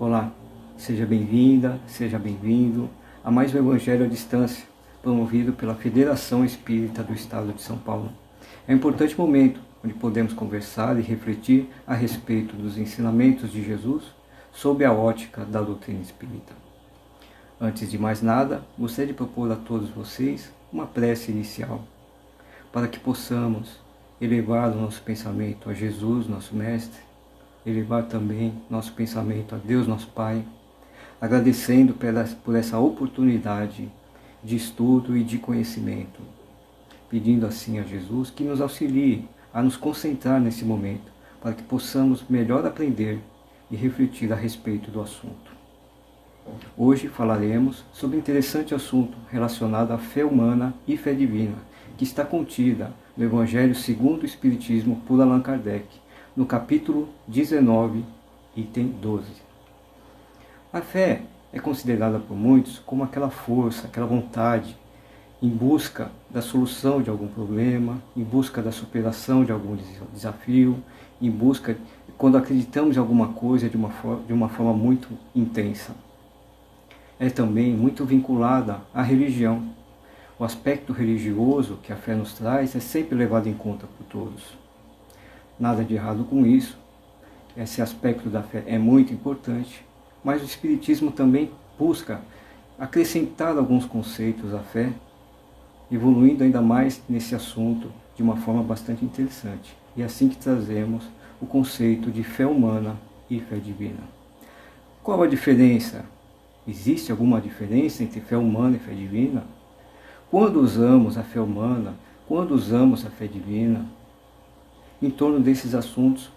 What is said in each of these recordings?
Olá, seja bem-vinda, seja bem-vindo a mais um Evangelho à Distância, promovido pela Federação Espírita do Estado de São Paulo. É um importante momento onde podemos conversar e refletir a respeito dos ensinamentos de Jesus sob a ótica da doutrina espírita. Antes de mais nada, gostaria de propor a todos vocês uma prece inicial, para que possamos elevar o nosso pensamento a Jesus, nosso Mestre, elevar também nosso pensamento a Deus, nosso Pai, agradecendo por essa oportunidade de estudo e de conhecimento, pedindo assim a Jesus que nos auxilie a nos concentrar nesse momento, para que possamos melhor aprender e refletir a respeito do assunto. Hoje falaremos sobre um interessante assunto relacionado à fé humana e fé divina, que está contida no Evangelho segundo o Espiritismo por Allan Kardec, no capítulo 19, item 12. A fé é considerada por muitos como aquela força, aquela vontade em busca da solução de algum problema, em busca da superação de algum desafio, em busca quando acreditamos em alguma coisa de uma, de uma forma muito intensa. É também muito vinculada à religião. O aspecto religioso que a fé nos traz é sempre levado em conta por todos. Nada de errado com isso. Esse aspecto da fé é muito importante, mas o Espiritismo também busca acrescentar alguns conceitos à fé, evoluindo ainda mais nesse assunto de uma forma bastante interessante. E é assim que trazemos o conceito de fé humana e fé divina. Qual a diferença? Existe alguma diferença entre fé humana e fé divina? Quando usamos a fé humana, quando usamos a fé divina, em torno desses assuntos,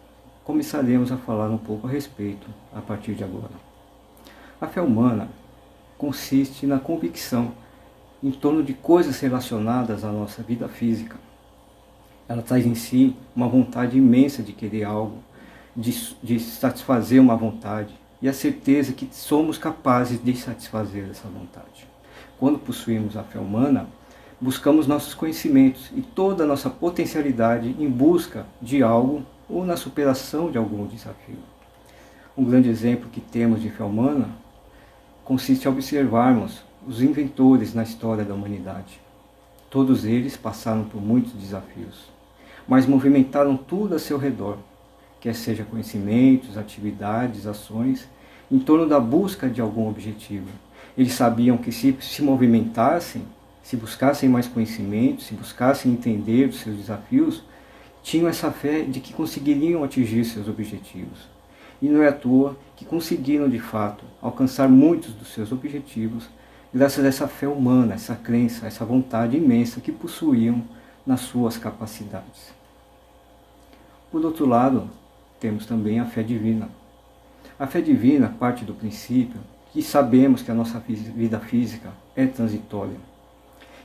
começaremos a falar um pouco a respeito a partir de agora. A fé humana consiste na convicção em torno de coisas relacionadas à nossa vida física. Ela traz em si uma vontade imensa de querer algo, de, de satisfazer uma vontade e a certeza que somos capazes de satisfazer essa vontade. Quando possuímos a fé humana, buscamos nossos conhecimentos e toda a nossa potencialidade em busca de algo ou na superação de algum desafio. Um grande exemplo que temos de fé humana consiste em observarmos os inventores na história da humanidade. Todos eles passaram por muitos desafios, mas movimentaram tudo a seu redor, quer seja conhecimentos, atividades, ações, em torno da busca de algum objetivo. Eles sabiam que se se movimentassem, se buscassem mais conhecimento, se buscassem entender os seus desafios, tinham essa fé de que conseguiriam atingir seus objetivos. E não é à toa que conseguiram, de fato, alcançar muitos dos seus objetivos graças a essa fé humana, essa crença, essa vontade imensa que possuíam nas suas capacidades. Por outro lado, temos também a fé divina. A fé divina parte do princípio que sabemos que a nossa vida física é transitória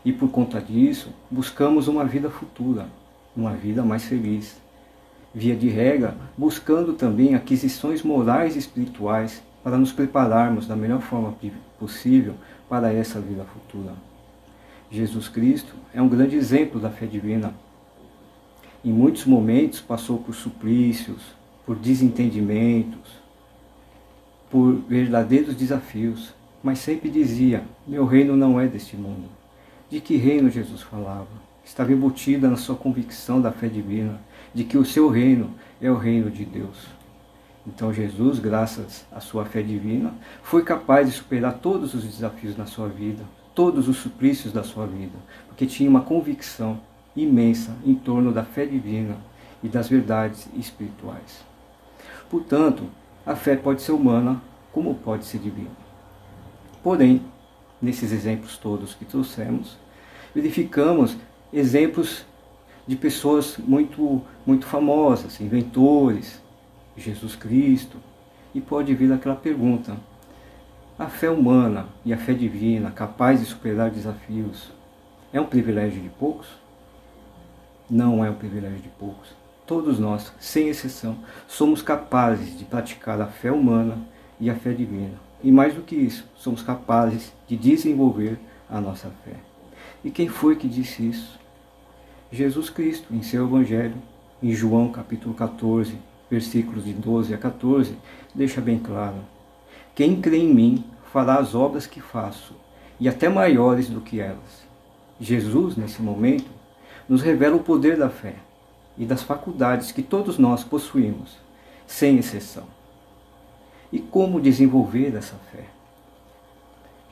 e por conta disso, buscamos uma vida futura, uma vida mais feliz. Via de regra, buscando também aquisições morais e espirituais para nos prepararmos da melhor forma possível para essa vida futura. Jesus Cristo é um grande exemplo da fé divina. Em muitos momentos passou por suplícios, por desentendimentos, por verdadeiros desafios, mas sempre dizia: Meu reino não é deste mundo. De que reino Jesus falava? Estava embutida na sua convicção da fé divina, de que o seu reino é o reino de Deus. Então Jesus, graças à sua fé divina, foi capaz de superar todos os desafios na sua vida, todos os suplícios da sua vida, porque tinha uma convicção imensa em torno da fé divina e das verdades espirituais. Portanto, a fé pode ser humana como pode ser divina. Porém, nesses exemplos todos que trouxemos, verificamos exemplos de pessoas muito, muito famosas, inventores, Jesus Cristo, e pode vir aquela pergunta: a fé humana e a fé divina, capaz de superar desafios, é um privilégio de poucos? Não é um privilégio de poucos. Todos nós, sem exceção, somos capazes de praticar a fé humana e a fé divina. E mais do que isso, somos capazes de desenvolver a nossa fé. E quem foi que disse isso? Jesus Cristo, em seu Evangelho, em João capítulo 14, versículos de 12 a 14, deixa bem claro. Quem crê em mim fará as obras que faço, e até maiores do que elas. Jesus, nesse momento, nos revela o poder da fé e das faculdades que todos nós possuímos, sem exceção. E como desenvolver essa fé?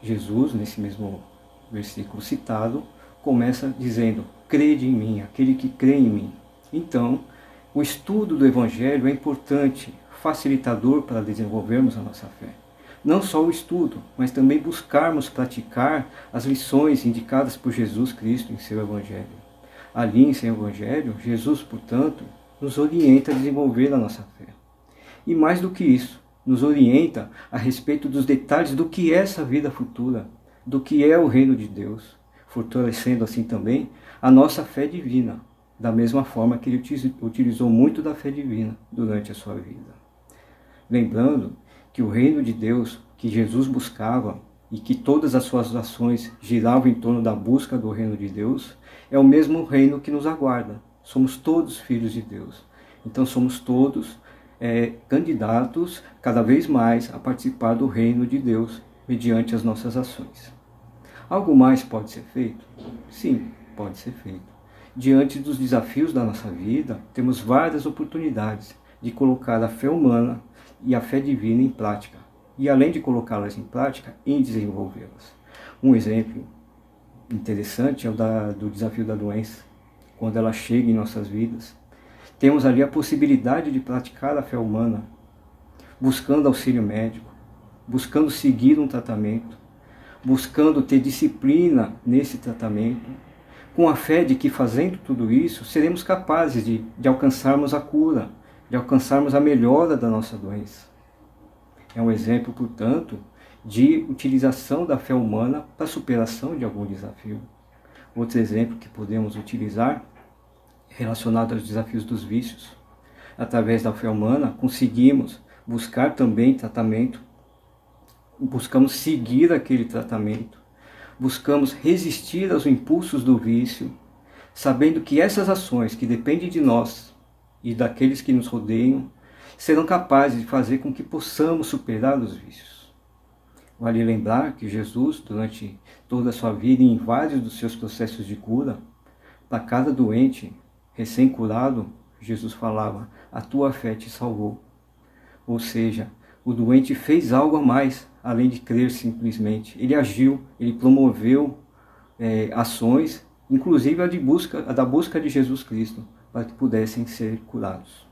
Jesus, nesse mesmo versículo citado, começa dizendo: Crede em mim, aquele que crê em mim. Então, o estudo do Evangelho é importante, facilitador para desenvolvermos a nossa fé. Não só o estudo, mas também buscarmos praticar as lições indicadas por Jesus Cristo em seu Evangelho. Ali em seu Evangelho, Jesus, portanto, nos orienta a desenvolver a nossa fé. E mais do que isso, nos orienta a respeito dos detalhes do que é essa vida futura, do que é o reino de Deus, fortalecendo assim também a nossa fé divina, da mesma forma que ele utilizou muito da fé divina durante a sua vida. Lembrando que o reino de Deus que Jesus buscava e que todas as suas ações giravam em torno da busca do reino de Deus, é o mesmo reino que nos aguarda. Somos todos filhos de Deus. Então somos todos é, candidatos cada vez mais a participar do reino de Deus mediante as nossas ações. Algo mais pode ser feito? Sim, pode ser feito. Diante dos desafios da nossa vida, temos várias oportunidades de colocar a fé humana e a fé divina em prática, e além de colocá-las em prática, em desenvolvê-las. Um exemplo interessante é o da, do desafio da doença, quando ela chega em nossas vidas temos ali a possibilidade de praticar a fé humana, buscando auxílio médico, buscando seguir um tratamento, buscando ter disciplina nesse tratamento, com a fé de que fazendo tudo isso seremos capazes de, de alcançarmos a cura, de alcançarmos a melhora da nossa doença. É um exemplo, portanto, de utilização da fé humana para a superação de algum desafio. Outro exemplo que podemos utilizar relacionado aos desafios dos vícios. Através da fé humana, conseguimos buscar também tratamento, buscamos seguir aquele tratamento, buscamos resistir aos impulsos do vício, sabendo que essas ações que dependem de nós e daqueles que nos rodeiam serão capazes de fazer com que possamos superar os vícios. Vale lembrar que Jesus, durante toda a sua vida e em vários dos seus processos de cura, para cada doente, recém-curado, Jesus falava: A tua fé te salvou. Ou seja, o doente fez algo a mais, além de crer simplesmente. Ele agiu, ele promoveu é, ações, inclusive a, de busca, a da busca de Jesus Cristo, para que pudessem ser curados.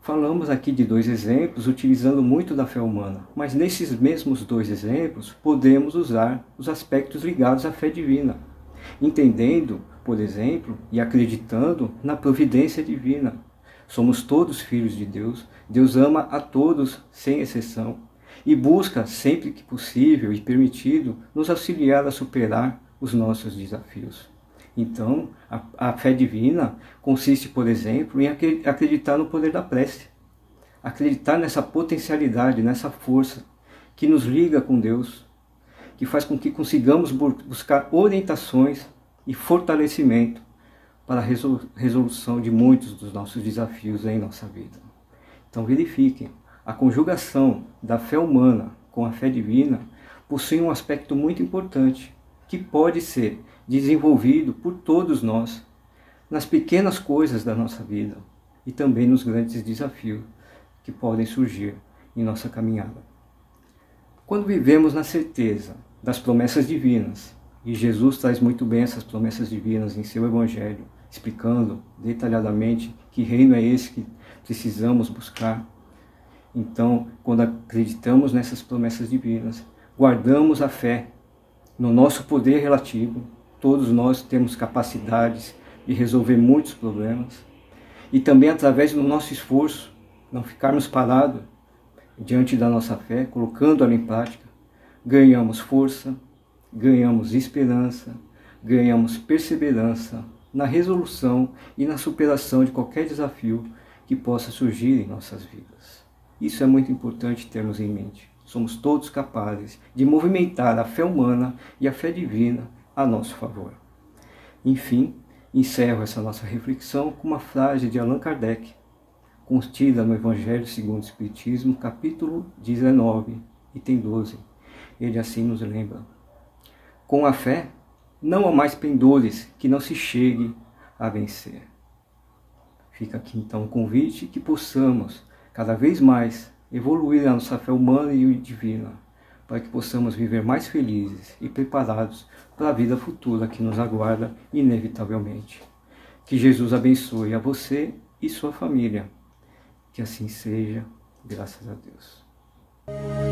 Falamos aqui de dois exemplos, utilizando muito da fé humana, mas nesses mesmos dois exemplos podemos usar os aspectos ligados à fé divina, entendendo por exemplo, e acreditando na providência divina. Somos todos filhos de Deus. Deus ama a todos, sem exceção, e busca, sempre que possível e permitido, nos auxiliar a superar os nossos desafios. Então, a, a fé divina consiste, por exemplo, em acreditar no poder da prece, acreditar nessa potencialidade, nessa força que nos liga com Deus, que faz com que consigamos buscar orientações e fortalecimento para a resolução de muitos dos nossos desafios em nossa vida. Então verifiquem, a conjugação da fé humana com a fé divina possui um aspecto muito importante que pode ser desenvolvido por todos nós nas pequenas coisas da nossa vida e também nos grandes desafios que podem surgir em nossa caminhada. Quando vivemos na certeza das promessas divinas e Jesus traz muito bem essas promessas divinas em seu Evangelho, explicando detalhadamente que reino é esse que precisamos buscar. Então, quando acreditamos nessas promessas divinas, guardamos a fé no nosso poder relativo. Todos nós temos capacidades de resolver muitos problemas. E também através do nosso esforço, não ficarmos parados diante da nossa fé, colocando-a em prática, ganhamos força, ganhamos esperança, ganhamos perseverança na resolução e na superação de qualquer desafio que possa surgir em nossas vidas. Isso é muito importante termos em mente. Somos todos capazes de movimentar a fé humana e a fé divina a nosso favor. Enfim, encerro essa nossa reflexão com uma frase de Allan Kardec, contida no Evangelho segundo o Espiritismo, capítulo 19, item 12. Ele assim nos lembra. Com a fé, não há mais pendores que não se chegue a vencer. Fica aqui então o convite que possamos cada vez mais evoluir a nossa fé humana e divina, para que possamos viver mais felizes e preparados para a vida futura que nos aguarda inevitavelmente. Que Jesus abençoe a você e sua família. Que assim seja, graças a Deus.